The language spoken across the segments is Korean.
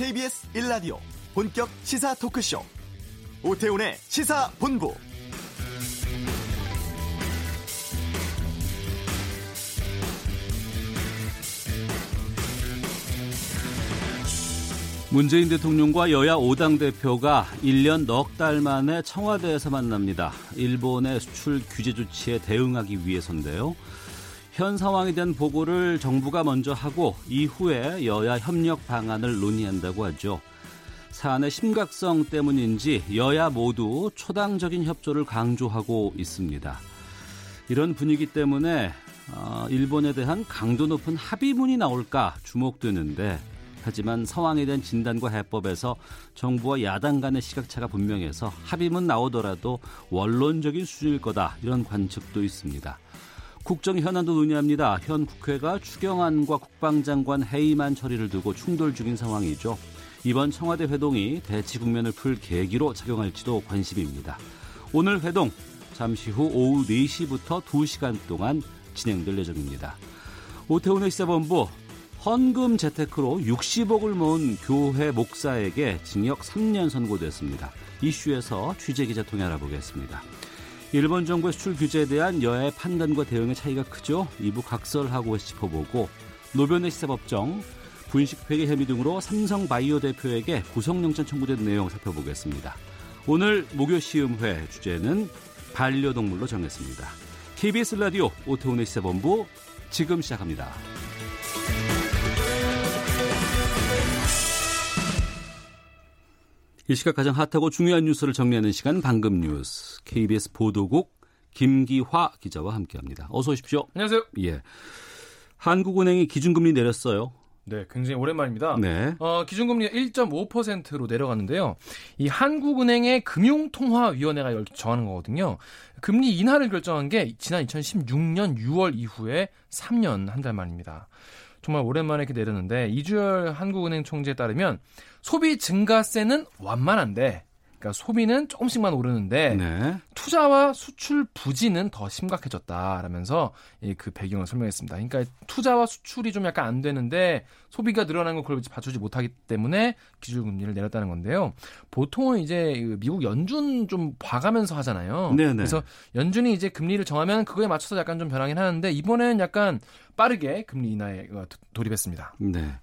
KBS 1라디오 본격 시사 토크쇼 오태훈의 시사본부 문재인 대통령과 여야 5당 대표가 1년 넉 달 만에 청와대에서 만납니다. 일본의 수출 규제 조치에 대응하기 위해서인데요. 현 상황에 대한 보고를 정부가 먼저 하고 이후에 여야 협력 방안을 논의한다고 하죠. 사안의 심각성 때문인지 여야 모두 초당적인 협조를 강조하고 있습니다. 이런 분위기 때문에 어, 일본에 대한 강도 높은 합의문이 나올까 주목되는데 하지만 상황에 대한 진단과 해법에서 정부와 야당 간의 시각차가 분명해서 합의문 나오더라도 원론적인 수준일 거다 이런 관측도 있습니다. 국정 현안도 논의합니다. 현 국회가 추경안과 국방장관 해임안 처리를 두고 충돌 중인 상황이죠. 이번 청와대 회동이 대치 국면을 풀 계기로 작용할지도 관심입니다. 오늘 회동 잠시 후 오후 4시부터 2시간 동안 진행될 예정입니다. 오태훈의 시사본부 헌금 재테크로 60억을 모은 교회 목사에게 징역 3년 선고됐습니다. 이슈에서 취재 기자 통해 알아보겠습니다. 일본 정부의 수출 규제에 대한 여야의 판단과 대응의 차이가 크죠. 이부 각설하고 짚어보고 노변의 시사법정 분식 회계 혐의 등으로 삼성 바이오 대표에게 구속영장 청구된 내용 살펴보겠습니다. 오늘 목요 시음회 주제는 반려동물로 정했습니다. KBS 라디오 오태훈의 시사본부 지금 시작합니다. 이 시각 가장 핫하고 중요한 뉴스를 정리하는 시간 방금 뉴스 KBS 보도국 김기화 기자와 함께합니다. 어서 오십시오. 안녕하세요. 예. 한국은행이 기준금리 내렸어요. 네, 굉장히 오랜만입니다. 네. 어, 기준금리가 1.5%로 내려갔는데요. 이 한국은행의 금융통화위원회가 정하는 거거든요. 금리 인하를 결정한 게 지난 2016년 6월 이후에 3년 한 달 만입니다. 정말 오랜만에 이렇게 내렸는데 이주열 한국은행 총재에 따르면 소비 증가세는 완만한데 그러니까 소비는 조금씩만 오르는데 네. 투자와 수출 부진은 더 심각해졌다라면서 그 배경을 설명했습니다. 그러니까 투자와 수출이 좀 약간 안 되는데 소비가 늘어나는 걸 그걸 받쳐주지 못하기 때문에 기준금리를 내렸다는 건데요. 보통은 이제 그 미국 연준 좀 봐가면서 하잖아요. 네네. 그래서 연준이 이제 금리를 정하면 그거에 맞춰서 약간 좀 변하긴 하는데 이번에는 약간 빠르게 금리 인하에 돌입했습니다. 네.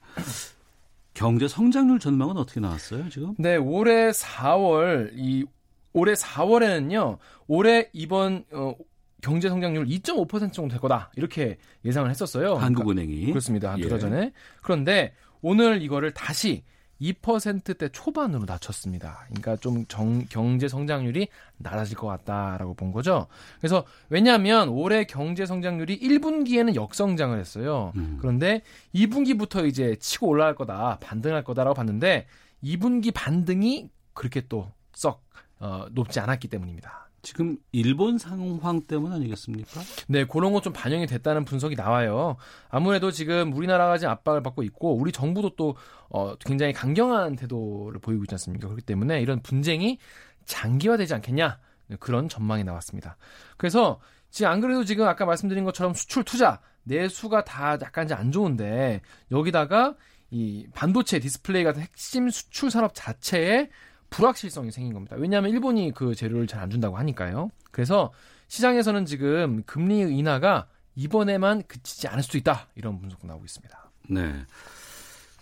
경제 성장률 전망은 어떻게 나왔어요, 지금? 네, 올해 4월 이 올해 4월에는요. 올해 이번 어, 경제 성장률 2.5% 정도 될 거다. 이렇게 예상을 했었어요. 한국은행이. 그러니까, 그렇습니다. 한두달 예. 전에. 그런데 오늘 이거를 다시 2%대 초반으로 낮췄습니다. 그러니까 좀 정, 경제 성장률이 낮아질 것 같다라고 본 거죠. 그래서 왜냐하면 올해 경제 성장률이 1분기에는 역성장을 했어요. 음. 그런데 2분기부터 이제 치고 올라갈 거다, 반등할 거다라고 봤는데 2분기 반등이 그렇게 또썩 어, 높지 않았기 때문입니다. 지금 일본 상황 때문 아니겠습니까? 네, 그런 것좀 반영이 됐다는 분석이 나와요. 아무래도 지금 우리나라가 지금 압박을 받고 있고 우리 정부도 또 어, 굉장히 강경한 태도를 보이고 있지 않습니까? 그렇기 때문에 이런 분쟁이 장기화되지 않겠냐 네, 그런 전망이 나왔습니다. 그래서 지금 안 그래도 지금 아까 말씀드린 것처럼 수출 투자 내수가 다 약간 이제 안 좋은데 여기다가 이 반도체 디스플레이 같은 핵심 수출 산업 자체에 불확실성이 생긴 겁니다. 왜냐하면 일본이 그 재료를 잘 안 준다고 하니까요. 그래서 시장에서는 지금 금리 인하가 이번에만 그치지 않을 수도 있다. 이런 분석도 나오고 있습니다. 네.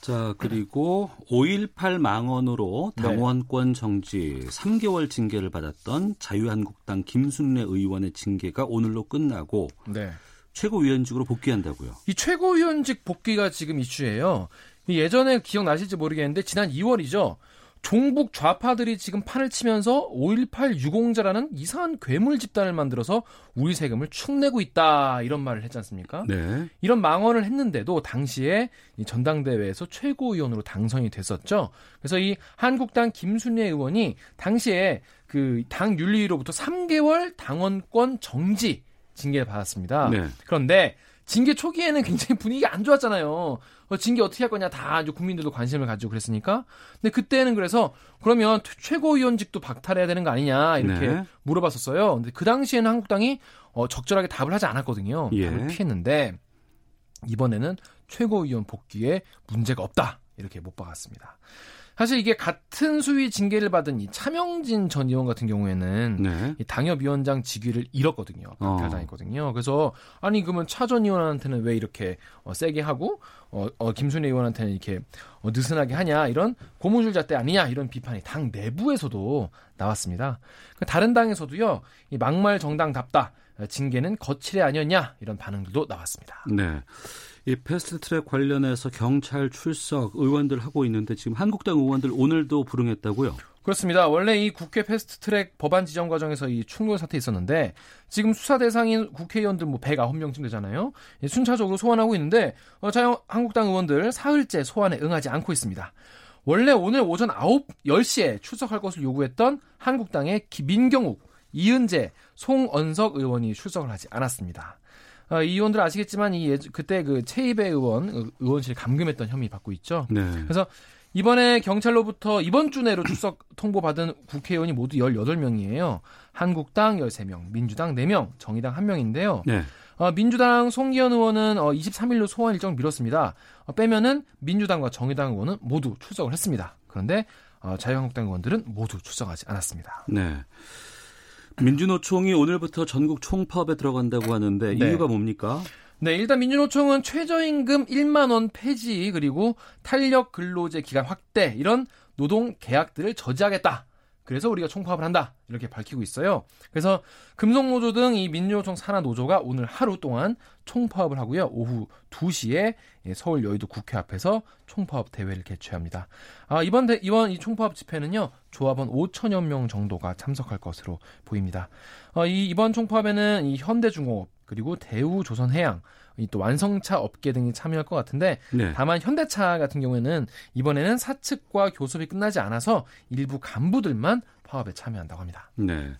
자, 그리고 5.18 망언으로 네. 당원권 정지 3개월 징계를 받았던 자유한국당 김순례 의원의 징계가 오늘로 끝나고 네. 최고위원직으로 복귀한다고요. 이 최고위원직 복귀가 지금 이슈예요. 이 예전에 기억나실지 모르겠는데 지난 2월이죠. 종북 좌파들이 지금 판을 치면서 5.18 유공자라는 이상한 괴물 집단을 만들어서 우리 세금을 축내고 있다 이런 말을 했지 않습니까? 네. 이런 망언을 했는데도 당시에 이 전당대회에서 최고위원으로 당선이 됐었죠. 그래서 이 한국당 김순례 의원이 당시에 그 당 윤리위로부터 3개월 당원권 정지 징계를 받았습니다. 네. 그런데 징계 초기에는 굉장히 분위기가 안 좋았잖아요. 어, 징계 어떻게 할 거냐 다 이제 국민들도 관심을 가지고 그랬으니까. 근데 그때는 그래서 그러면 최고위원직도 박탈해야 되는 거 아니냐 이렇게 네. 물어봤었어요. 근데 그 당시에는 한국당이 어, 적절하게 답을 하지 않았거든요. 예. 답을 피했는데 이번에는 최고위원 복귀에 문제가 없다 이렇게 못 박았습니다. 사실 이게 같은 수위 징계를 받은 이 차명진 전 의원 같은 경우에는 네. 이 당협위원장 직위를 잃었거든요. 박탈당했거든요. 어. 그래서 아니 그러면 차 전 의원한테는 왜 이렇게 어, 세게 하고 어, 어, 김순애 의원한테는 이렇게 어, 느슨하게 하냐 이런 고무줄 잣대 아니냐 이런 비판이 당 내부에서도 나왔습니다. 그 다른 당에서도요 이 막말 정당답다 징계는 거칠해 아니었냐 이런 반응들도 나왔습니다. 네. 이 패스트트랙 관련해서 경찰 출석 의원들 하고 있는데 지금 한국당 의원들 오늘도 불응했다고요? 그렇습니다. 원래 이 국회 패스트트랙 법안 지정 과정에서 이 충돌 사태 있었는데 지금 수사 대상인 국회의원들 뭐 109명쯤 되잖아요. 순차적으로 소환하고 있는데 어, 자유 한국당 의원들 사흘째 소환에 응하지 않고 있습니다. 원래 오늘 오전 9, 10시에 출석할 것을 요구했던 한국당의 민경욱, 이은재, 송언석 의원이 출석을 하지 않았습니다. 어, 이 의원들 아시겠지만 이 예, 그때 그 최이배 의원 의원실 감금했던 혐의 받고 있죠. 네. 그래서 이번에 경찰로부터 이번 주 내로 출석 통보받은 국회의원이 모두 18명이에요. 한국당 13명, 민주당 4명, 정의당 1명인데요. 네. 어, 민주당 송기현 의원은 어, 23일로 소환 일정 미뤘습니다. 어, 빼면은 민주당과 정의당 의원은 모두 출석을 했습니다. 그런데 어, 자유한국당 의원들은 모두 출석하지 않았습니다. 네. 민주노총이 오늘부터 전국 총파업에 들어간다고 하는데 네. 이유가 뭡니까? 네, 일단 민주노총은 최저임금 1만 원 폐지 그리고 탄력 근로제 기간 확대 이런 노동 계약들을 저지하겠다. 그래서 우리가 총파업을 한다. 이렇게 밝히고 있어요. 그래서 금속노조 등 이 민주노총 산하 노조가 오늘 하루 동안 총파업을 하고요. 오후 2시에 예, 서울 여의도 국회 앞에서 총파업 대회를 개최합니다. 아, 이번 대, 이번 이 총파업 집회는요. 조합원 5천여 명 정도가 참석할 것으로 보입니다. 어, 이 이번 총파업에는 이 현대중공업 그리고 대우조선해양 또 완성차 업계 등이 참여할 것 같은데 네. 다만 현대차 같은 경우에는 이번에는 사측과 교섭이 끝나지 않아서 일부 간부들만 파업에 참여한다고 합니다. 네.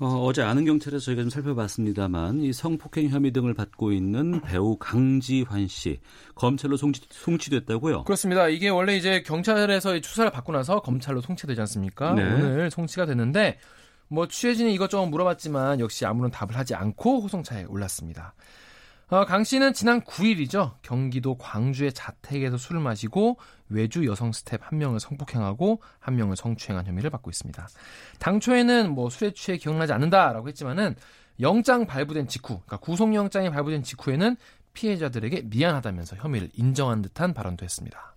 어, 제 아는 경찰에서 저희가 좀 살펴봤습니다만 이 성폭행 혐의 등을 받고 있는 배우 강지환 씨 검찰로 송치, 송치됐다고요? 그렇습니다. 이게 원래 이제 경찰에서 수사를 받고 나서 검찰로 송치되지 않습니까? 네. 오늘 송치가 됐는데 뭐 취재진이 이것저것 물어봤지만 역시 아무런 답을 하지 않고 호송차에 올랐습니다. 어, 강 씨는 지난 9일이죠. 경기도 광주의 자택에서 술을 마시고 외주 여성 스태프 한 명을 성폭행하고 한 명을 성추행한 혐의를 받고 있습니다. 당초에는 뭐 술에 취해 기억나지 않는다라고 했지만은 영장 발부된 직후, 그러니까 구속영장이 발부된 직후에는 피해자들에게 미안하다면서 혐의를 인정한 듯한 발언도 했습니다.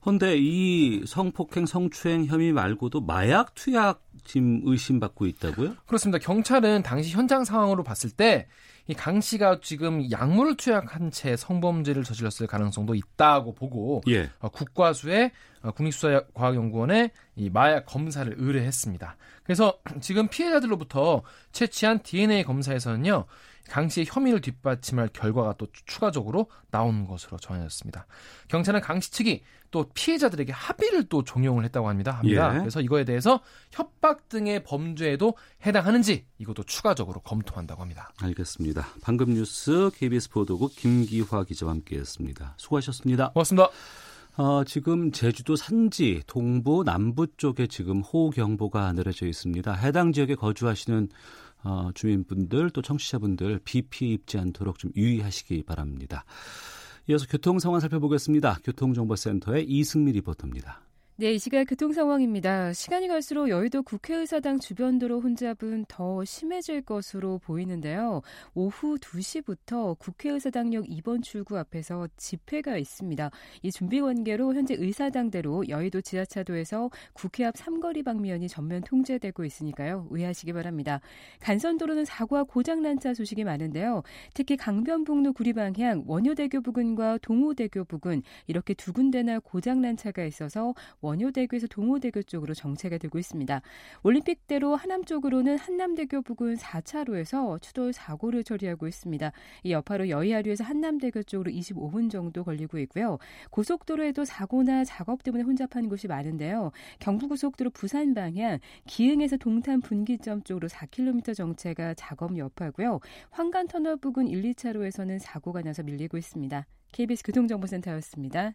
그런데 이 성폭행, 성추행 혐의 말고도 마약 투약 지금 의심받고 있다고요? 그렇습니다. 경찰은 당시 현장 상황으로 봤을 때 이 강 씨가 지금 약물을 투약한 채 성범죄를 저질렀을 가능성도 있다고 보고 예. 어, 국과수의 어, 국립수사과학연구원에 이 마약 검사를 의뢰했습니다. 그래서 지금 피해자들로부터 채취한 DNA 검사에서는요. 강 씨의 혐의를 뒷받침할 결과가 또 추가적으로 나온 것으로 전해졌습니다. 경찰은 강 씨 측이 또 피해자들에게 합의를 또 종용을 했다고 합니다. 합니다. 예. 그래서 이거에 대해서 협박 등의 범죄에도 해당하는지 이것도 추가적으로 검토한다고 합니다. 알겠습니다. 방금 뉴스 KBS 보도국 김기화 기자와 함께했습니다. 수고하셨습니다. 고맙습니다. 어, 지금 제주도 산지 동부 남부 쪽에 지금 호우경보가 내려져 있습니다. 해당 지역에 거주하시는 어, 주민분들 또 청취자분들 비 피해 입지 않도록 좀 유의하시기 바랍니다. 이어서 교통 상황 살펴보겠습니다. 교통정보센터의 이승미 리포터입니다. 네, 이 시각 교통 상황입니다. 시간이 갈수록 여의도 국회의사당 주변 도로 혼잡은 더 심해질 것으로 보이는데요. 오후 2시부터 국회의사당역 2번 출구 앞에서 집회가 있습니다. 이 준비 관계로 현재 의사당대로 여의도 지하차도에서 국회 앞 삼거리 방면이 전면 통제되고 있으니까요. 우회하시기 바랍니다. 간선도로는 사고와 고장난 차 소식이 많은데요. 특히 강변북로 구리 방향 원효대교 부근과 동호대교 부근 이렇게 두 군데나 고장난 차가 있어서 원효대교에서 동호대교 쪽으로 정체가 되고 있습니다. 올림픽대로 하남 쪽으로는 한남대교 부근 4차로에서 추돌 사고를 처리하고 있습니다. 이 여파로 여의하류에서 한남대교 쪽으로 25분 정도 걸리고 있고요. 고속도로에도 사고나 작업 때문에 혼잡한 곳이 많은데요. 경부고속도로 부산 방향 기흥에서 동탄 분기점 쪽으로 4km 정체가 작업 여파고요. 황간터널 부근 1, 2차로에서는 사고가 나서 밀리고 있습니다. KBS 교통정보센터였습니다.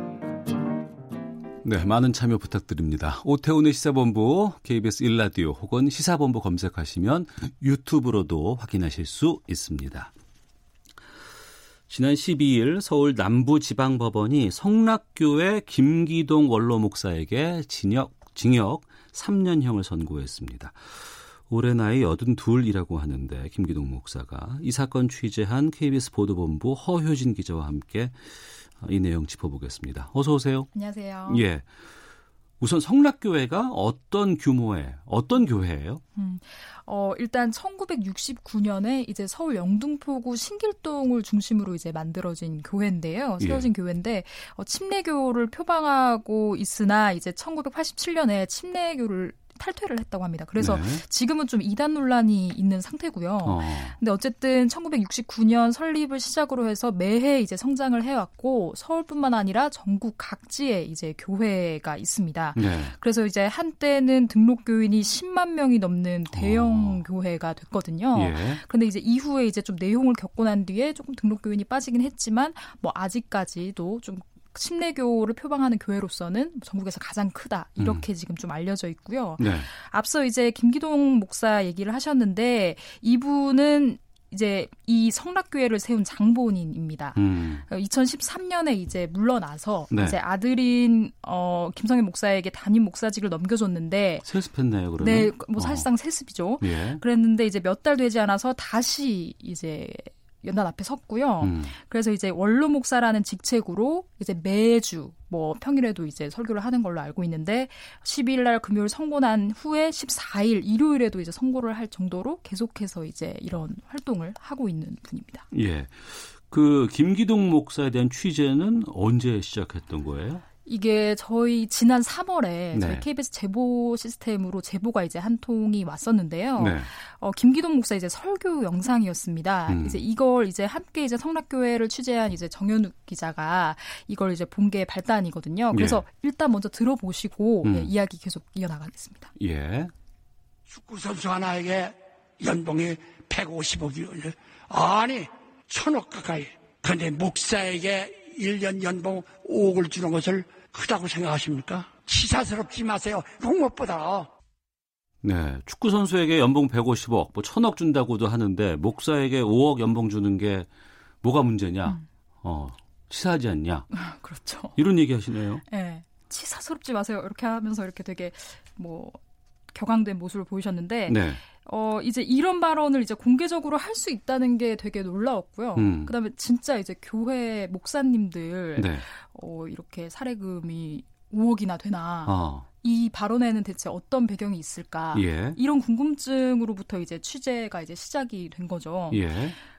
네, 많은 참여 부탁드립니다. 오태훈의 시사본부, KBS 1라디오 혹은 시사본부 검색하시면 유튜브로도 확인하실 수 있습니다. 지난 12일 서울 남부지방법원이 성락교회 김기동 원로 목사에게 징역, 징역 3년형을 선고했습니다. 올해 나이 82이라고 하는데 김기동 목사가 이 사건 취재한 KBS 보도본부 허효진 기자와 함께 이 내용 짚어보겠습니다. 어서 오세요. 안녕하세요. 예. 우선 성락교회가 어떤 규모의 어떤 교회예요? 음, 어, 일단 1969년에 이제 서울 영등포구 신길동을 중심으로 이제 만들어진 교회인데요. 세워진 예. 교회인데 어, 침례교를 표방하고 있으나 이제 1987년에 침례교를 탈퇴를 했다고 합니다. 그래서 네. 지금은 좀 이단 논란이 있는 상태고요. 어. 근데 어쨌든 1969년 설립을 시작으로 해서 매해 이제 성장을 해왔고 서울뿐만 아니라 전국 각지에 이제 교회가 있습니다. 네. 그래서 이제 한때는 등록 교인이 10만 명이 넘는 대형 어. 교회가 됐거든요. 예. 그런데 이제 이후에 이제 좀 내용을 겪고 난 뒤에 조금 등록 교인이 빠지긴 했지만 뭐 아직까지도 좀 침례교를 표방하는 교회로서는 전국에서 가장 크다 이렇게 음. 지금 좀 알려져 있고요. 네. 앞서 이제 김기동 목사 얘기를 하셨는데 이분은 이제 이 성락교회를 세운 장본인입니다. 음. 2013년에 이제 물러나서 네. 이제 아들인 어 김성현 목사에게 담임 목사직을 넘겨줬는데 세습했네요. 그러면 네, 뭐 사실상 어. 세습이죠. 예. 그랬는데 이제 몇 달 되지 않아서 다시 이제 연단 앞에 섰고요. 음. 그래서 이제 원로 목사라는 직책으로 이제 매주 뭐 평일에도 이제 설교를 하는 걸로 알고 있는데 12일 날 금요일 선고 난 후에 14일 일요일에도 이제 선고를 할 정도로 계속해서 이제 이런 활동을 하고 있는 분입니다. 예. 그 김기동 목사에 대한 취재는 언제 시작했던 거예요? 이게 저희 지난 3월에 네. 저희 KBS 제보 시스템으로 제보가 이제 한 통이 왔었는데요. 네. 어, 김기동 목사 이제 설교 영상이었습니다. 음. 이제 이걸 이제 함께 이제 성락교회를 취재한 이제 정현욱 기자가 이걸 이제 본 게 발단이거든요. 그래서 예. 일단 먼저 들어보시고 음. 예, 이야기 계속 이어나가겠습니다. 예. 축구 선수 하나에게 연봉이 150억이 아니 천억 가까이. 근데 목사에게 1년 연봉 5억을 주는 것을 크다고 생각하십니까? 치사스럽지 마세요. 무엇보다. 네. 축구 선수에게 연봉 150억, 뭐 1000억 준다고도 하는데 목사에게 5억 연봉 주는 게 뭐가 문제냐? 음. 어, 치사하지 않냐? 그렇죠. 이런 얘기 하시네요. 네. 치사스럽지 마세요. 이렇게 하면서 이렇게 되게 뭐 격앙된 모습을 보이셨는데 네. 어, 이제 이런 발언을 이제 공개적으로 할 수 있다는 게 되게 놀라웠고요. 음. 그 다음에 진짜 이제 교회 목사님들, 네. 어, 이렇게 사례금이 5억이나 되나. 어. 이 발언에는 대체 어떤 배경이 있을까? 예. 이런 궁금증으로부터 이제 취재가 이제 시작이 된 거죠. 예.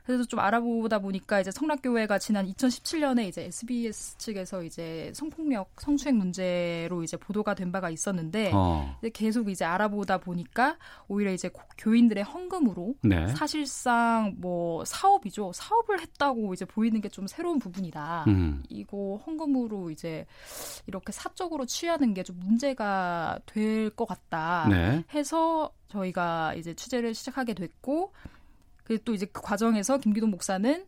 그래서 좀 알아보다 보니까 이제 성락교회가 지난 2017년에 이제 SBS 측에서 이제 성폭력, 성추행 문제로 이제 보도가 된 바가 있었는데 어. 이제 계속 이제 알아보다 보니까 오히려 이제 교인들의 헌금으로 네. 사실상 뭐 사업이죠. 사업을 했다고 이제 보이는 게 좀 새로운 부분이다. 음. 이거 헌금으로 이제 이렇게 사적으로 취하는 게 좀 문제가 될 것 같다. 네. 해서 저희가 이제 취재를 시작하게 됐고 또 이제 그 과정에서 김기동 목사는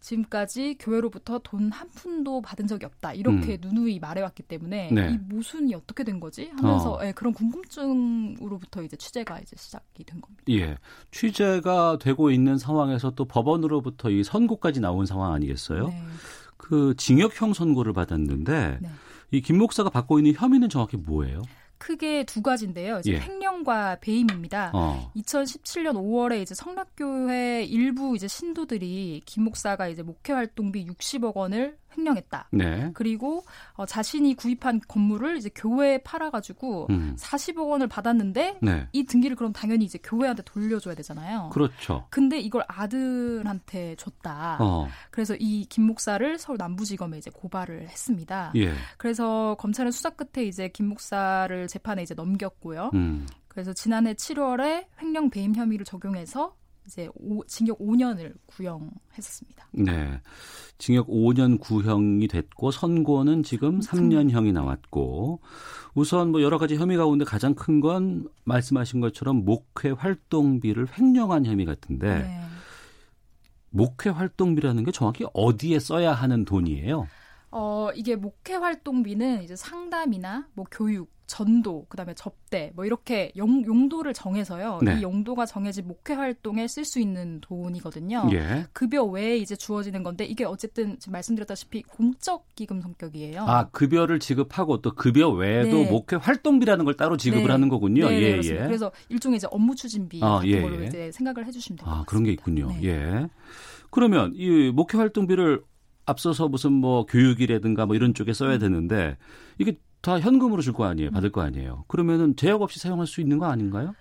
지금까지 교회로부터 돈 한 푼도 받은 적이 없다. 이렇게 음. 누누이 말해왔기 때문에 네. 이 모순이 어떻게 된 거지? 하면서 어. 예, 그런 궁금증으로부터 이제 취재가 이제 시작이 된 겁니다. 예. 취재가 되고 있는 상황에서 또 법원으로부터 이 선고까지 나온 상황 아니겠어요? 네. 그 징역형 선고를 받았는데 네. 이김 목사가 받고 있는 혐의는 정확히 뭐예요? 크게 두 가지인데요. 이제 예. 횡령과 배임입니다. 어. 2017년 5월에 이제 성락교회 일부 이제 신도들이 김 목사가 이제 목회 활동비 60억 원을 횡령했다. 네. 그리고 어, 자신이 구입한 건물을 이제 교회에 팔아가지고 음. 40억 원을 받았는데 네. 이 등기를 그럼 당연히 이제 교회한테 돌려줘야 되잖아요. 그렇죠. 근데 이걸 아들한테 줬다. 어. 그래서 이 김 목사를 서울 남부지검에 이제 고발을 했습니다. 예. 그래서 검찰은 수사 끝에 이제 김 목사를 재판에 이제 넘겼고요. 음. 그래서 지난해 7월에 횡령 배임 혐의를 적용해서 이제 오, 징역 5년을 구형했었습니다. 네. 징역 5년 구형이 됐고 선고는 지금 3년형이 나왔고 우선 뭐 여러 가지 혐의 가운데 가장 큰 건 말씀하신 것처럼 목회 활동비를 횡령한 혐의 같은데 네. 목회 활동비라는 게 정확히 어디에 써야 하는 돈이에요? 어, 이게 목회 활동비는 이제 상담이나 뭐 교육, 전도, 그다음에 접대 뭐 이렇게 용, 용도를 정해서요. 네. 이 용도가 정해진 목회 활동에 쓸 수 있는 돈이거든요. 예. 급여 외에 이제 주어지는 건데 이게 어쨌든 지금 말씀드렸다시피 공적 기금 성격이에요. 아, 급여를 지급하고 또 급여 외에도 네. 목회 활동비라는 걸 따로 지급을 네. 하는 거군요. 네, 예, 예. 그래서 일종의 이제 업무 추진비 아, 같은 예, 걸로 예. 이제 생각을 해 주시면 됩니다. 아, 그런 게 있군요. 네. 예. 그러면 이 목회 활동비를 앞서서 무슨 뭐 교육이라든가 뭐 이런 쪽에 써야 음. 되는데 이게 다 현금으로 줄 거 아니에요. 받을 거 아니에요. 그러면은 제약 없이 사용할 수 있는 거 아닌가요?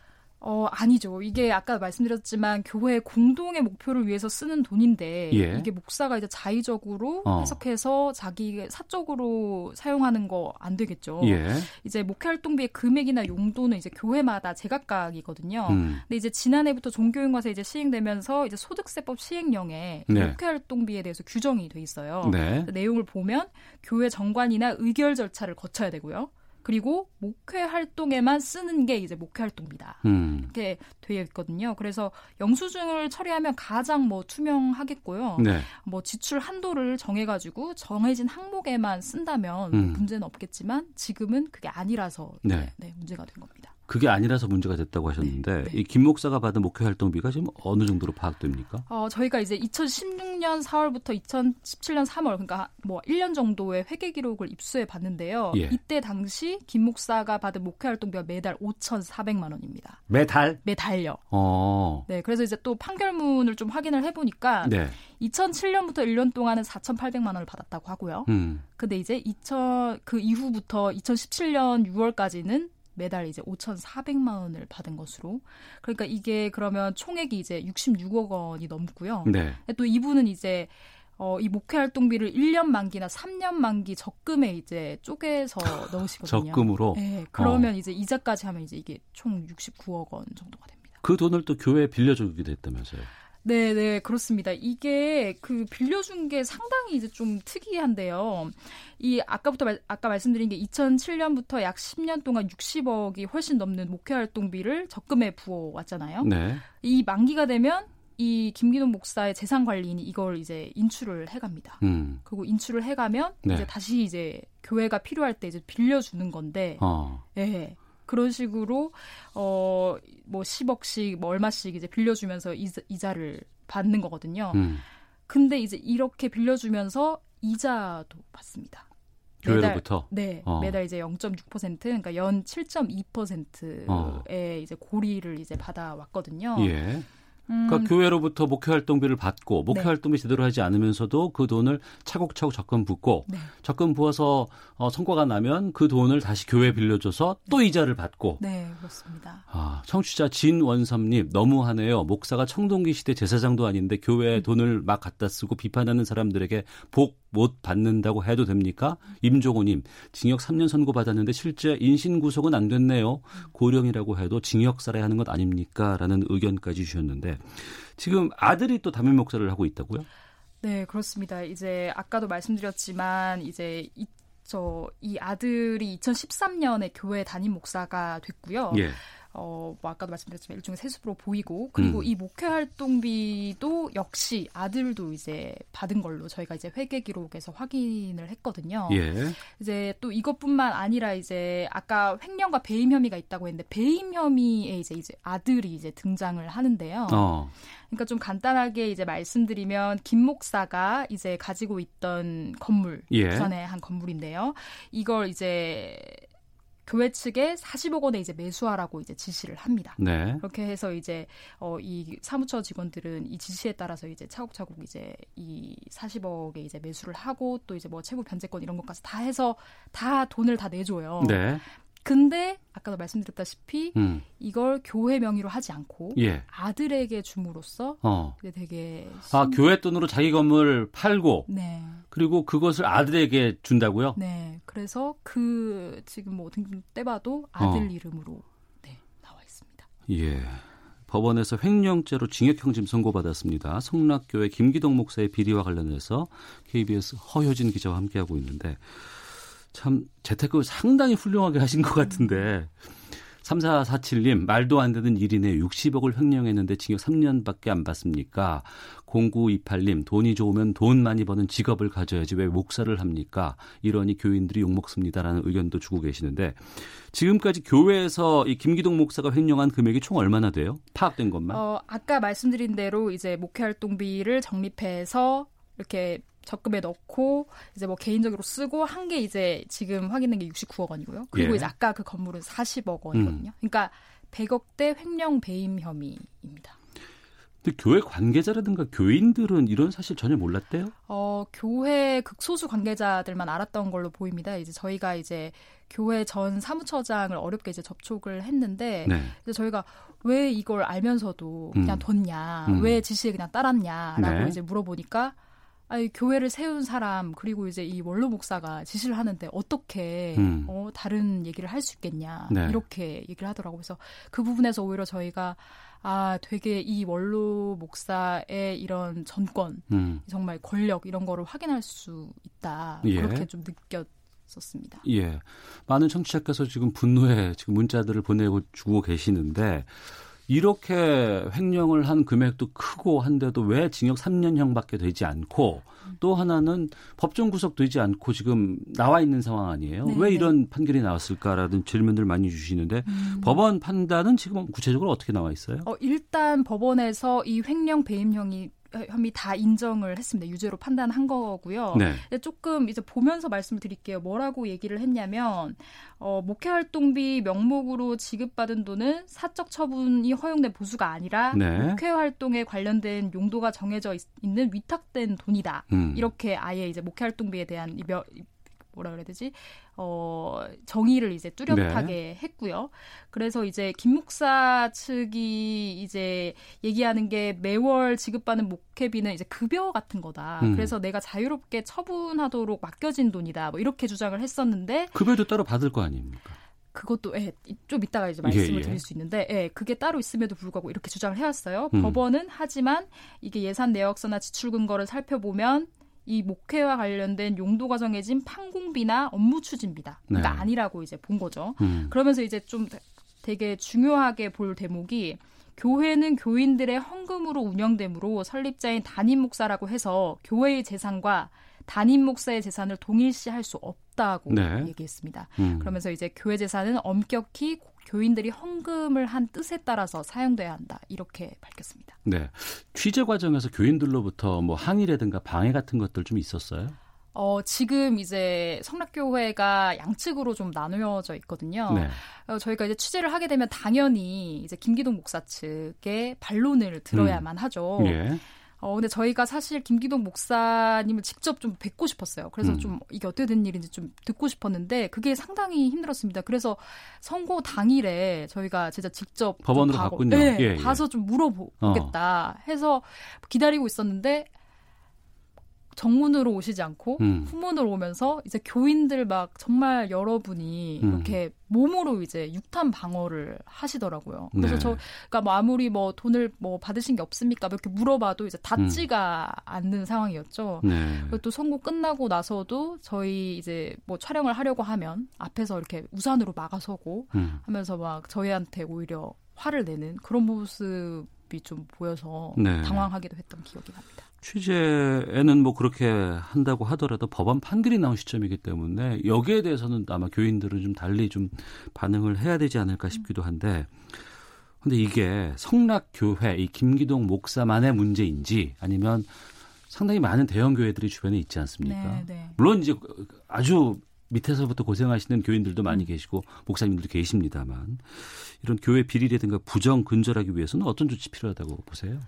어, 아니죠. 이게 아까 말씀드렸지만 교회 공동의 목표를 위해서 쓰는 돈인데 예. 이게 목사가 이제 자의적으로 어. 해석해서 자기 사적으로 사용하는 거 안 되겠죠. 예. 이제 목회 활동비의 금액이나 용도는 이제 교회마다 제각각이거든요. 음. 근데 이제 지난해부터 종교인과세 이제 시행되면서 이제 소득세법 시행령에 네. 목회 활동비에 대해서 규정이 돼 있어요. 네. 내용을 보면 교회 정관이나 의결 절차를 거쳐야 되고요. 그리고 목회 활동에만 쓰는 게 이제 목회 활동비다. 음. 이렇게 되어 있거든요. 그래서 영수증을 처리하면 가장 뭐 투명하겠고요. 네. 뭐 지출 한도를 정해가지고 정해진 항목에만 쓴다면 음. 문제는 없겠지만 지금은 그게 아니라서 네. 네, 문제가 된 겁니다. 그게 아니라서 문제가 됐다고 하셨는데 네, 네. 이김 목사가 받은 목회 활동비가 지금 어느 정도로 파악됩니까? 어, 저희가 이제 2016년 4월부터 2017년 3월 그러니까 뭐 1년 정도의 회계 기록을 입수해 봤는데요. 예. 이때 당시 김 목사가 받은 목회 활동비가 매달 5,400만 원입니다. 매달? 매달요. 어. 네, 그래서 이제 또 판결문을 좀 확인을 해 보니까 네. 2007년부터 1년 동안은 4,800만 원을 받았다고 하고요. 음. 근데 이제 2000 그 이후부터 2017년 6월까지는 매달 이제 5,400만 원을 받은 것으로. 그러니까 이게 그러면 총액이 이제 66억 원이 넘고요. 네. 또 이분은 이제 어, 이 목회 활동비를 1년 만기나 3년 만기 적금에 이제 쪼개서 넣으시거든요. 적금으로? 네. 그러면 어. 이제 이자까지 하면 이제 이게 총 69억 원 정도가 됩니다. 그 돈을 또 교회에 빌려주기도 했다면서요? 네, 네, 그렇습니다. 이게 그 빌려준 게 상당히 이제 좀 특이한데요. 이 아까부터 말, 아까 말씀드린 게 2007년부터 약 10년 동안 60억이 훨씬 넘는 목회 활동비를 적금에 부어 왔잖아요. 네. 이 만기가 되면 이 김기동 목사의 재산 관리인이 이걸 이제 인출을 해갑니다. 음. 그리고 인출을 해가면 네. 이제 다시 이제 교회가 필요할 때 이제 빌려주는 건데, 어. 예. 그런 식으로 어 뭐 10억씩 뭐 얼마씩 이제 빌려주면서 이자, 이자를 받는 거거든요. 음. 근데 이제 이렇게 빌려주면서 이자도 받습니다. 교회로부터 네 어. 매달 이제 0.6% 그러니까 연 7.2%의 어. 이제 고리를 이제 받아왔거든요. 예. 그러니까 음. 교회로부터 목회 활동비를 받고 목회 네. 활동비 제대로 하지 않으면서도 그 돈을 차곡차곡 적금 붓고 네. 적금 부어서 어, 성과가 나면 그 돈을 다시 교회 빌려줘서 또 네. 이자를 받고. 네, 그렇습니다. 아, 청취자 진원삼님 너무하네요. 목사가 청동기 시대 제사장도 아닌데 교회에 음. 돈을 막 갖다 쓰고 비판하는 사람들에게 복 못 받는다고 해도 됩니까? 임종호님 징역 3년 선고 받았는데 실제 인신 구속은 안 됐네요. 고령이라고 해도 징역 살아야 하는 것 아닙니까?라는 의견까지 주셨는데 지금 아들이 또 담임 목사를 하고 있다고요? 네, 그렇습니다. 이제 아까도 말씀드렸지만 이제 이, 저, 이 아들이 2013년에 교회 담임 목사가 됐고요. 예. 어, 뭐 아까도 말씀드렸지만 일종의 세습으로 보이고 그리고 음. 이 목회 활동비도 역시 아들도 이제 받은 걸로 저희가 이제 회계 기록에서 확인을 했거든요. 예. 이제 또 이것뿐만 아니라 이제 아까 횡령과 배임 혐의가 있다고 했는데 배임 혐의에 이제 이제 아들이 이제 등장을 하는데요. 어. 그러니까 좀 간단하게 이제 말씀드리면 김 목사가 이제 가지고 있던 건물 예. 부산의 한 건물인데요. 이걸 이제 교회 측에 40억 원에 이제 매수하라고 이제 지시를 합니다. 네. 그렇게 해서 이제 어, 이 사무처 직원들은 이 지시에 따라서 이제 차곡차곡 이제 이 40억에 이제 매수를 하고 또 이제 뭐 채무 변제권 이런 것까지 다 해서 다 돈을 다 내줘요. 네. 근데 아까도 말씀드렸다시피 음. 이걸 교회 명의로 하지 않고 예. 아들에게 줌으로써 어. 되게 심... 아 교회 돈으로 자기 건물 팔고 네. 그리고 그것을 아들에게 준다고요? 네. 그래서 그 지금 뭐 떼봐도 아들 어. 이름으로 네, 나와 있습니다. 예. 법원에서 횡령죄로 징역형 지금 선고받았습니다. 성락교회 김기동 목사의 비리와 관련해서 KBS 허효진 기자와 함께하고 있는데 참 재테크 상당히 훌륭하게 하신 것 같은데 3447님, 말도 안 되는 일이네 60억을 횡령했는데 징역 3년밖에 안 받습니까? 0928님, 돈이 좋으면 돈 많이 버는 직업을 가져야지 왜 목사를 합니까? 이러니 교인들이 욕먹습니다라는 의견도 주고 계시는데 지금까지 교회에서 이 김기동 목사가 횡령한 금액이 총 얼마나 돼요? 파악된 것만? 어, 아까 말씀드린 대로 이제 목회 활동비를 적립해서 이렇게 적금에 넣고 이제 뭐 개인적으로 쓰고 한 게 이제 지금 확인된 게 69억 원이고요. 그리고 예. 이제 아까 그 건물은 40억 원이거든요. 음. 그러니까 100억대 횡령 배임 혐의입니다. 근데 교회 관계자라든가 교인들은 이런 사실 전혀 몰랐대요? 어, 교회 극소수 관계자들만 알았던 걸로 보입니다. 이제 저희가 이제 교회 전 사무처장을 어렵게 이제 접촉을 했는데 네. 이제 저희가 왜 이걸 알면서도 그냥 음. 뒀냐, 음. 왜 지시에 그냥 따랐냐라고 네. 이제 물어보니까 아니, 교회를 세운 사람 그리고 이제 이 원로 목사가 지시를 하는데 어떻게 음. 어, 다른 얘기를 할 수 있겠냐 네. 이렇게 얘기를 하더라고요. 그래서 그 부분에서 오히려 저희가 아 되게 이 원로 목사의 이런 전권 음. 정말 권력 이런 거를 확인할 수 있다 예. 그렇게 좀 느꼈었습니다. 예, 많은 청취자께서 지금 분노의 지금 문자들을 보내고 주고 계시는데 이렇게 횡령을 한 금액도 크고 한데도 왜 징역 3년형밖에 되지 않고 또 하나는 법정 구속되지 않고 지금 나와 있는 상황 아니에요? 네, 왜 네. 이런 판결이 나왔을까라는 질문들 많이 주시는데 음. 법원 판단은 지금 구체적으로 어떻게 나와 있어요? 어, 일단 법원에서 이 횡령 배임형이 혐의 다 인정을 했습니다. 유죄로 판단한 거고요. 네. 조금 이제 보면서 말씀을 드릴게요. 뭐라고 얘기를 했냐면 어, 목회 활동비 명목으로 지급받은 돈은 사적 처분이 허용된 보수가 아니라 네. 목회 활동에 관련된 용도가 정해져 있, 는 위탁된 돈이다. 음. 이렇게 아예 이제 목회 활동비에 대한 뭐라 그래야 되지? 어, 정의를 이제 뚜렷하게 네. 했고요. 그래서 이제 김 목사 측이 이제 얘기하는 게 매월 지급받는 목회비는 이제 급여 같은 거다. 음. 그래서 내가 자유롭게 처분하도록 맡겨진 돈이다. 뭐 이렇게 주장을 했었는데 급여도 따로 받을 거 아닙니까? 그것도 예, 좀 이따가 이제 말씀을 예, 예. 드릴 수 있는데 예, 그게 따로 있음에도 불구하고 이렇게 주장을 해왔어요. 음. 법원은 하지만 이게 예산 내역서나 지출 근거를 살펴보면 이 목회와 관련된 용도가 정해진 판공비나 업무 추진비다. 그러니까 네. 아니라고 이제 본 거죠. 음. 그러면서 이제 좀 되게 중요하게 볼 대목이 교회는 교인들의 헌금으로 운영되므로 설립자인 담임 목사라고 해서 교회의 재산과 담임 목사의 재산을 동일시할 수 없다고 네. 얘기했습니다. 음. 그러면서 이제 교회 재산은 엄격히 교인들이 헌금을 한 뜻에 따라서 사용돼야 한다 이렇게 밝혔습니다. 네, 취재 과정에서 교인들로부터 뭐 항의라든가 방해 같은 것들 좀 있었어요? 어, 지금 이제 성락교회가 양측으로 좀 나누어져 있거든요. 네. 어, 저희가 이제 취재를 하게 되면 당연히 이제 김기동 목사 측의 반론을 들어야만 음. 하죠. 예. 어, 근데 저희가 사실 김기동 목사님을 직접 좀 뵙고 싶었어요. 그래서 음. 좀 이게 어떻게 된 일인지 좀 듣고 싶었는데 그게 상당히 힘들었습니다. 그래서 선고 당일에 저희가 진짜 직접 법원으로 갔군요. 네, 예, 예. 가서 좀 물어보겠다 어. 해서 기다리고 있었는데 정문으로 오시지 않고 음. 후문으로 오면서 이제 교인들 막 정말 여러분이 음. 이렇게 몸으로 이제 육탄 방어를 하시더라고요. 그래서 네. 저 그러니까 뭐 아무리 뭐 돈을 뭐 받으신 게 없습니까? 뭐 이렇게 물어봐도 이제 닿지가 음. 않는 상황이었죠. 네. 그리고 또 선고 끝나고 나서도 저희 이제 뭐 촬영을 하려고 하면 앞에서 이렇게 우산으로 막아서고 음. 하면서 막 저희한테 오히려 화를 내는 그런 모습이 좀 보여서 네. 당황하기도 했던 기억이 납니다. 취재에는 뭐 그렇게 한다고 하더라도 법원 판결이 나온 시점이기 때문에 여기에 대해서는 아마 교인들은 좀 달리 좀 반응을 해야 되지 않을까 싶기도 한데 근데 이게 성락교회 이 김기동 목사만의 문제인지 아니면 상당히 많은 대형 교회들이 주변에 있지 않습니까? 네, 네. 물론 이제 아주 밑에서부터 고생하시는 교인들도 많이 계시고 목사님들도 계십니다만 이런 교회 비리라든가 부정 근절하기 위해서는 어떤 조치 필요하다고 보세요?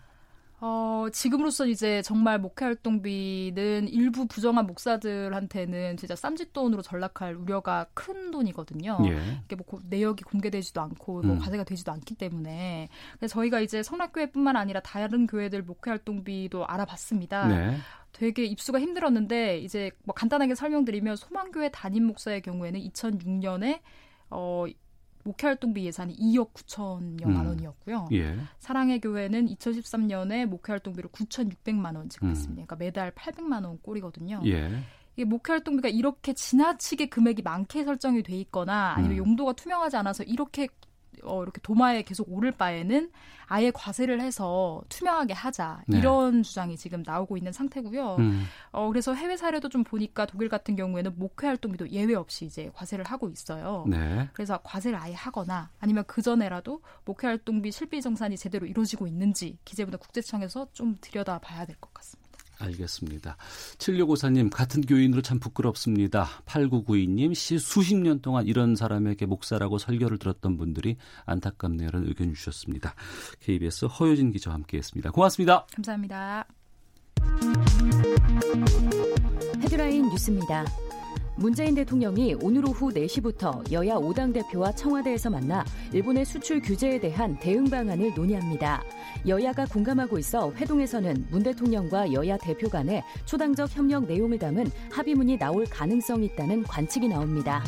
어, 지금으로서 이제 정말 목회 활동비는 일부 부정한 목사들한테는 진짜 쌈짓돈으로 전락할 우려가 큰 돈이거든요. 예. 이게 뭐 내역이 공개되지도 않고 뭐 음. 과세가 되지도 않기 때문에 그래서 저희가 이제 성락교회뿐만 아니라 다른 교회들 목회 활동비도 알아봤습니다. 네. 되게 입수가 힘들었는데 이제 뭐 간단하게 설명드리면 소망교회 담임 목사의 경우에는 2006년에 어 목회활동비 예산이 2억 9천여만 음. 원이었고요. 예. 사랑의 교회는 2013년에 목회활동비를 9,600만 원 지급했습니다. 음. 그러니까 매달 800만 원 꼴이거든요. 예. 이게 목회활동비가 이렇게 지나치게 금액이 많게 설정이 돼 있거나 아니면 음. 용도가 투명하지 않아서 이렇게 어, 이렇게 도마에 계속 오를 바에는 아예 과세를 해서 투명하게 하자 네. 이런 주장이 지금 나오고 있는 상태고요. 음. 어, 그래서 해외 사례도 좀 보니까 독일 같은 경우에는 목회 활동비도 예외 없이 이제 과세를 하고 있어요. 네. 그래서 과세를 아예 하거나 아니면 그 전에라도 목회 활동비 실비 정산이 제대로 이루어지고 있는지 기재부나 국세청에서 좀 들여다봐야 될 것 같습니다. 알겠습니다. 7654님, 같은 교인으로 참 부끄럽습니다. 8992님, 시 수십 년 동안 이런 사람에게 목사라고 설교를 들었던 분들이 안타깝네요 라는 의견 주셨습니다. KBS 허효진 기자와 함께 했습니다. 고맙습니다. 감사합니다. 헤드라인 뉴스입니다. 문재인 대통령이 오늘 오후 4시부터 여야 5당 대표와 청와대에서 만나 일본의 수출 규제에 대한 대응 방안을 논의합니다. 여야가 공감하고 있어 회동에서는 문 대통령과 여야 대표 간의 초당적 협력 내용을 담은 합의문이 나올 가능성이 있다는 관측이 나옵니다.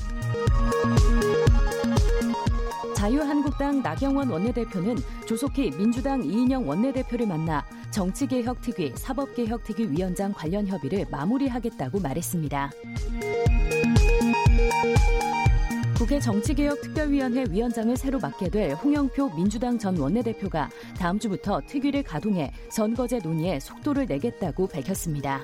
자유한국당 나경원 원내대표는 조속히 민주당 이인영 원내대표를 만나 정치개혁특위, 사법개혁특위 위원장 관련 협의를 마무리하겠다고 말했습니다. 국회 정치개혁특별위원회 위원장을 새로 맡게 될 홍영표 민주당 전 원내대표가 다음 주부터 특위를 가동해 선거제 논의에 속도를 내겠다고 밝혔습니다.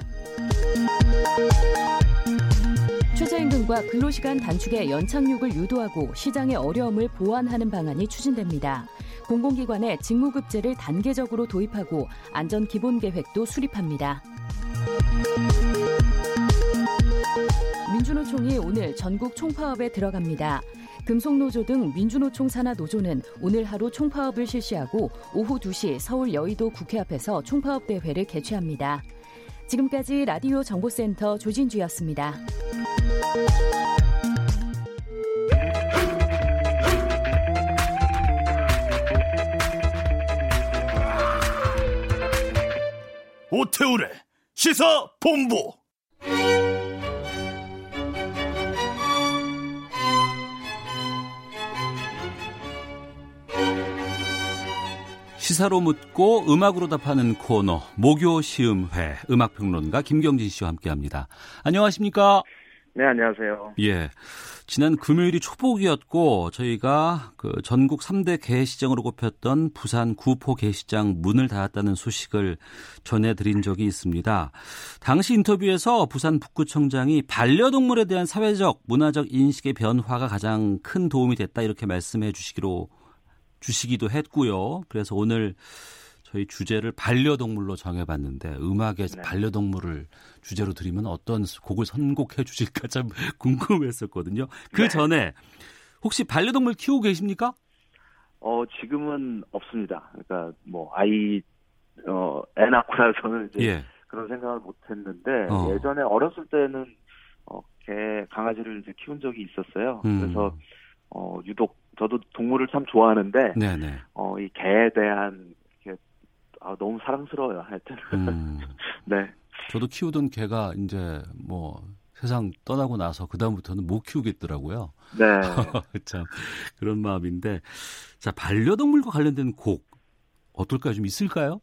최저임금과 근로시간 단축의 연착륙을 유도하고 시장의 어려움을 보완하는 방안이 추진됩니다. 공공기관에 직무급제를 단계적으로 도입하고 안전기본계획도 수립합니다. 민주노총이 오늘 전국 총파업에 들어갑니다. 금속노조 등 민주노총 산하 노조는 오늘 하루 총파업을 실시하고 오후 2시 서울 여의도 국회 앞에서 총파업 대회를 개최합니다. 지금까지 라디오 정보센터 조진주였습니다. 오태우래 시사 본부 시사로 묻고 음악으로 답하는 코너 목요 시음회 음악평론가 김경진 씨와 함께합니다. 안녕하십니까? 네, 안녕하세요. 예. 지난 금요일이 초복이었고 저희가 그 전국 3대 개시장으로 꼽혔던 부산 구포 개시장 문을 닫았다는 소식을 전해드린 적이 있습니다. 당시 인터뷰에서 부산 북구청장이 반려동물에 대한 사회적 문화적 인식의 변화가 가장 큰 도움이 됐다 이렇게 말씀해 주시기로 주시기도 했고요. 그래서 오늘 저희 주제를 반려동물로 정해봤는데 음악에 네. 반려동물을 주제로 드리면 어떤 곡을 선곡해 주실까 참 궁금했었거든요. 그 네. 전에 혹시 반려동물 키우고 계십니까? 어 지금은 없습니다. 그러니까 뭐 아이 어애 낳고 나서는 이제 예. 그런 생각을 못했는데 어. 예전에 어렸을 때는 어, 개 강아지를 이제 키운 적이 있었어요. 음. 그래서 어 유독 저도 동물을 참 좋아하는데 네네. 어, 이 개에 대한 아, 너무 사랑스러워요 하여튼 음. 네 저도 키우던 개가 이제 뭐 세상 떠나고 나서 그 다음부터는 못 키우겠더라고요. 네. 참 그런 마음인데 자 반려동물과 관련된 곡 어떨까요? 좀 있을까요?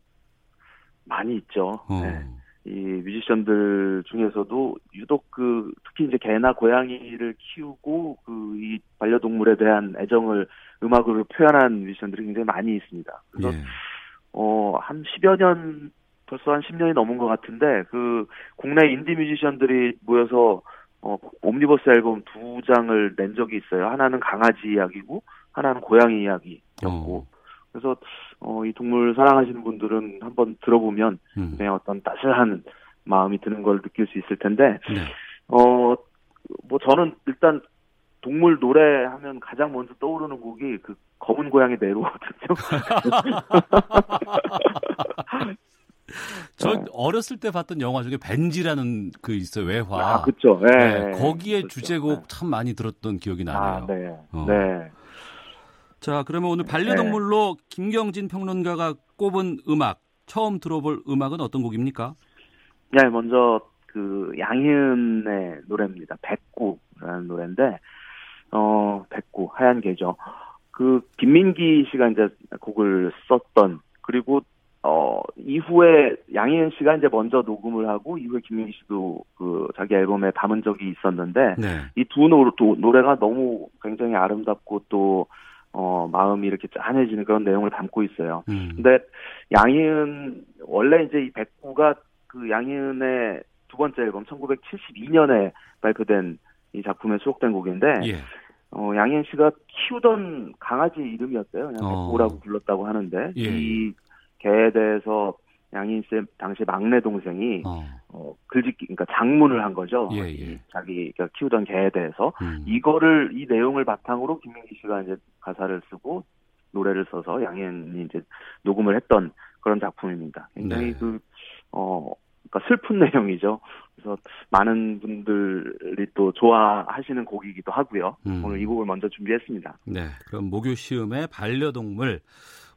많이 있죠. 어. 네. 이 뮤지션들 중에서도 유독 그 특히 이제 개나 고양이를 키우고 그 이 반려동물에 대한 애정을 음악으로 표현한 뮤지션들이 굉장히 많이 있습니다. 그래서 예. 어 한 10여 년 벌써 한 10년이 넘은 것 같은데 그 국내 인디 뮤지션들이 모여서 어 옴니버스 앨범 두 장을 낸 적이 있어요. 하나는 강아지 이야기고 하나는 고양이 이야기였고 어. 그래서 어, 이 동물 사랑하시는 분들은 한번 들어보면 음. 그냥 어떤 따스한 마음이 드는 걸 느낄 수 있을 텐데 네. 어, 뭐 저는 일단 동물 노래 하면 가장 먼저 떠오르는 곡이 그 검은 고양이 네로거든요. 저 네. 어렸을 때 봤던 영화 중에 벤지라는 그 있어요 외화. 아, 그렇죠. 네. 네. 거기에 그쵸. 주제곡 네. 참 많이 들었던 기억이 나네요. 아, 네. 어. 네. 자, 그러면 오늘 반려동물로 네. 김경진 평론가가 꼽은 음악, 처음 들어볼 음악은 어떤 곡입니까? 네, 먼저 그 양희은의 노래입니다. 백구라는 노래인데, 어, 백구, 하얀 계죠. 그, 김민기 씨가 이제 곡을 썼던, 그리고, 어, 이후에 양희은 씨가 이제 먼저 녹음을 하고, 이후에 김민기 씨도 그, 자기 앨범에 담은 적이 있었는데, 네. 이두 노래가 너무 굉장히 아름답고 또, 어, 마음이 이렇게 짠해지는 그런 내용을 담고 있어요. 음. 근데 양희은, 원래 이제 이 백구가 그 양희은의 두 번째 앨범 1972년에 발표된 이 작품에 수록된 곡인데, 예. 어, 양희은 씨가 키우던 강아지 이름이었어요. 그냥 어. 백구라고 불렀다고 하는데, 예. 이 개에 대해서 양희은 씨 당시 막내 동생이 어. 어, 글짓기 그러니까 작문을 한 거죠. 예, 예. 자기가 키우던 개에 대해서 음. 이거를 이 내용을 바탕으로 김민기 씨가 이제 가사를 쓰고 노래를 써서 양현이 이제 녹음을 했던 그런 작품입니다. 굉장히 네. 그 어, 그러니까 슬픈 내용이죠. 그래서 많은 분들이 또 좋아하시는 곡이기도 하고요. 음. 오늘 이 곡을 먼저 준비했습니다. 네, 그럼 목요 시음의 반려동물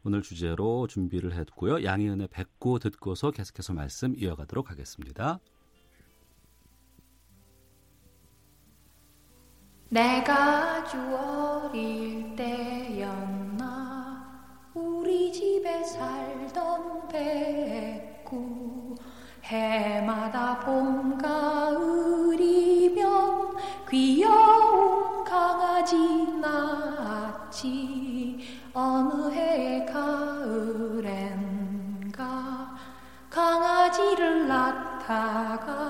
오늘 주제로 준비를 했고요. 양희은의 뵙고 듣고서 계속해서 말씀 이어가도록 하겠습니다. 내가 아주 어릴 때였나 우리 집에 살던 백구 해마다 봄 가을이면 귀여운 강아지 낳지. 어느 해 가을엔가 강아지를 낳다가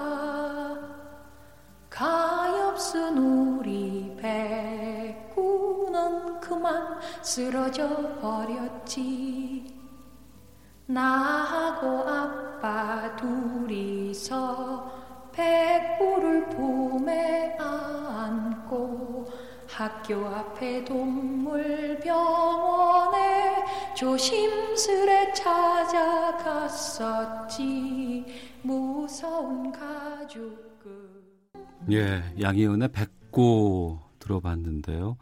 가엾은 우리 백구는 그만 쓰러져 버렸지. 나하고 아빠 둘이서 백구를 품에 안고 학교 앞에 동물병원에 조심스레 찾아갔었지. 무서운 가족을 예 양희은의 백고 들어봤는데요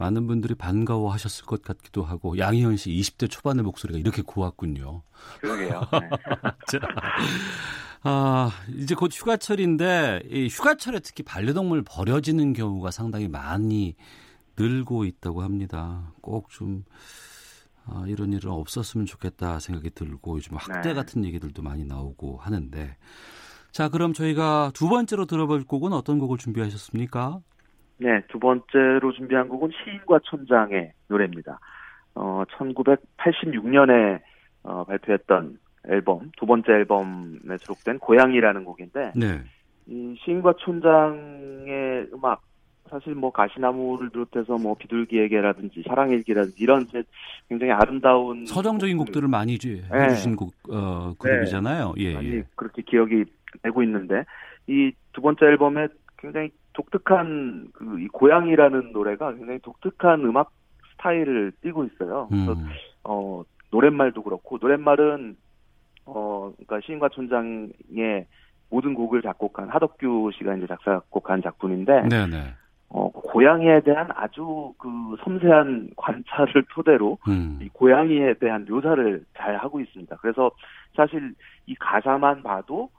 많은 분들이 반가워하셨을 것 같기도 하고 양희은 씨 20대 초반의 목소리가 이렇게 고왔군요. 그러게요. 네. 아, 이제 곧 휴가철인데 이 휴가철에 특히 반려동물 버려지는 경우가 상당히 많이 늘고 있다고 합니다. 꼭좀 아, 이런 일은 없었으면 좋겠다 생각이 들고 요즘 학대 네. 같은 얘기들도 많이 나오고 하는데 자 그럼 저희가 두 번째로 들어볼 곡은 어떤 곡을 준비하셨습니까? 네, 두 번째로 준비한 곡은 시인과 촌장의 노래입니다. 어, 1986년에 어, 발표했던 앨범, 두 번째 앨범에 수록된 고양이라는 곡인데, 네. 이 시인과 촌장의 음악, 사실 뭐 가시나무를 비롯해서 뭐 비둘기에게라든지 사랑일기라든지 이런 굉장히 아름다운 서정적인 곡들을 많이 네. 해주신 곡 어, 그룹이잖아요. 네. 예, 많이 예. 그렇게 기억이 되고 있는데 이 두 번째 앨범에 굉장히 독특한 그 이 고양이라는 노래가 굉장히 독특한 음악 스타일을 띠고 있어요. 그래서 음. 어 노랫말도 그렇고 노랫말은 어, 그러니까 시인과 촌장의 모든 곡을 작곡한 하덕규 씨가 이제 작사곡한 작품인데, 네네. 어, 고양이에 대한 아주 그 섬세한 관찰을 토대로 음. 이 고양이에 대한 묘사를 잘 하고 있습니다. 그래서 사실 이 가사만 봐도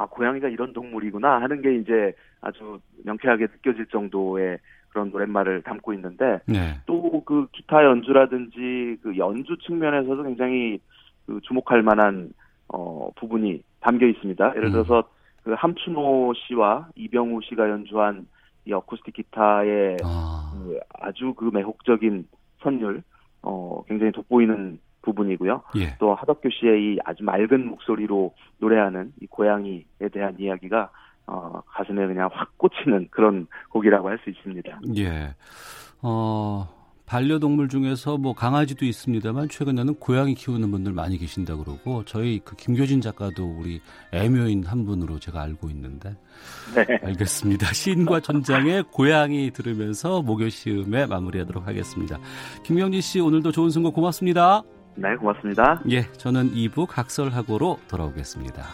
아 고양이가 이런 동물이구나 하는 게 이제 아주 명쾌하게 느껴질 정도의 그런 노랫말을 담고 있는데 네. 또그 기타 연주라든지 그 연주 측면에서도 굉장히 그 주목할 만한 어, 부분이 담겨 있습니다. 예를 음. 들어서 음. 그 함춘호 씨와 이병우 씨가 연주한 이 어쿠스틱 기타의 아. 그 아주 그 매혹적인 선율, 어, 굉장히 돋보이는 부분이고요. 예. 또 하덕규 씨의 이 아주 맑은 목소리로 노래하는 이 고양이에 대한 이야기가 어, 가슴에 그냥 확 꽂히는 그런 곡이라고 할 수 있습니다. 예. 어, 반려동물 중에서 뭐 강아지도 있습니다만 최근에는 고양이 키우는 분들 많이 계신다 그러고 저희 그 김교진 작가도 우리 애묘인 한 분으로 제가 알고 있는데 네. 알겠습니다. 시인과 전장의 고양이 들으면서 목요 시음에 마무리하도록 하겠습니다. 김경진 씨 오늘도 좋은 선거 고맙습니다. 네, 고맙습니다. 예, 저는 2부 각설하고로 돌아오겠습니다.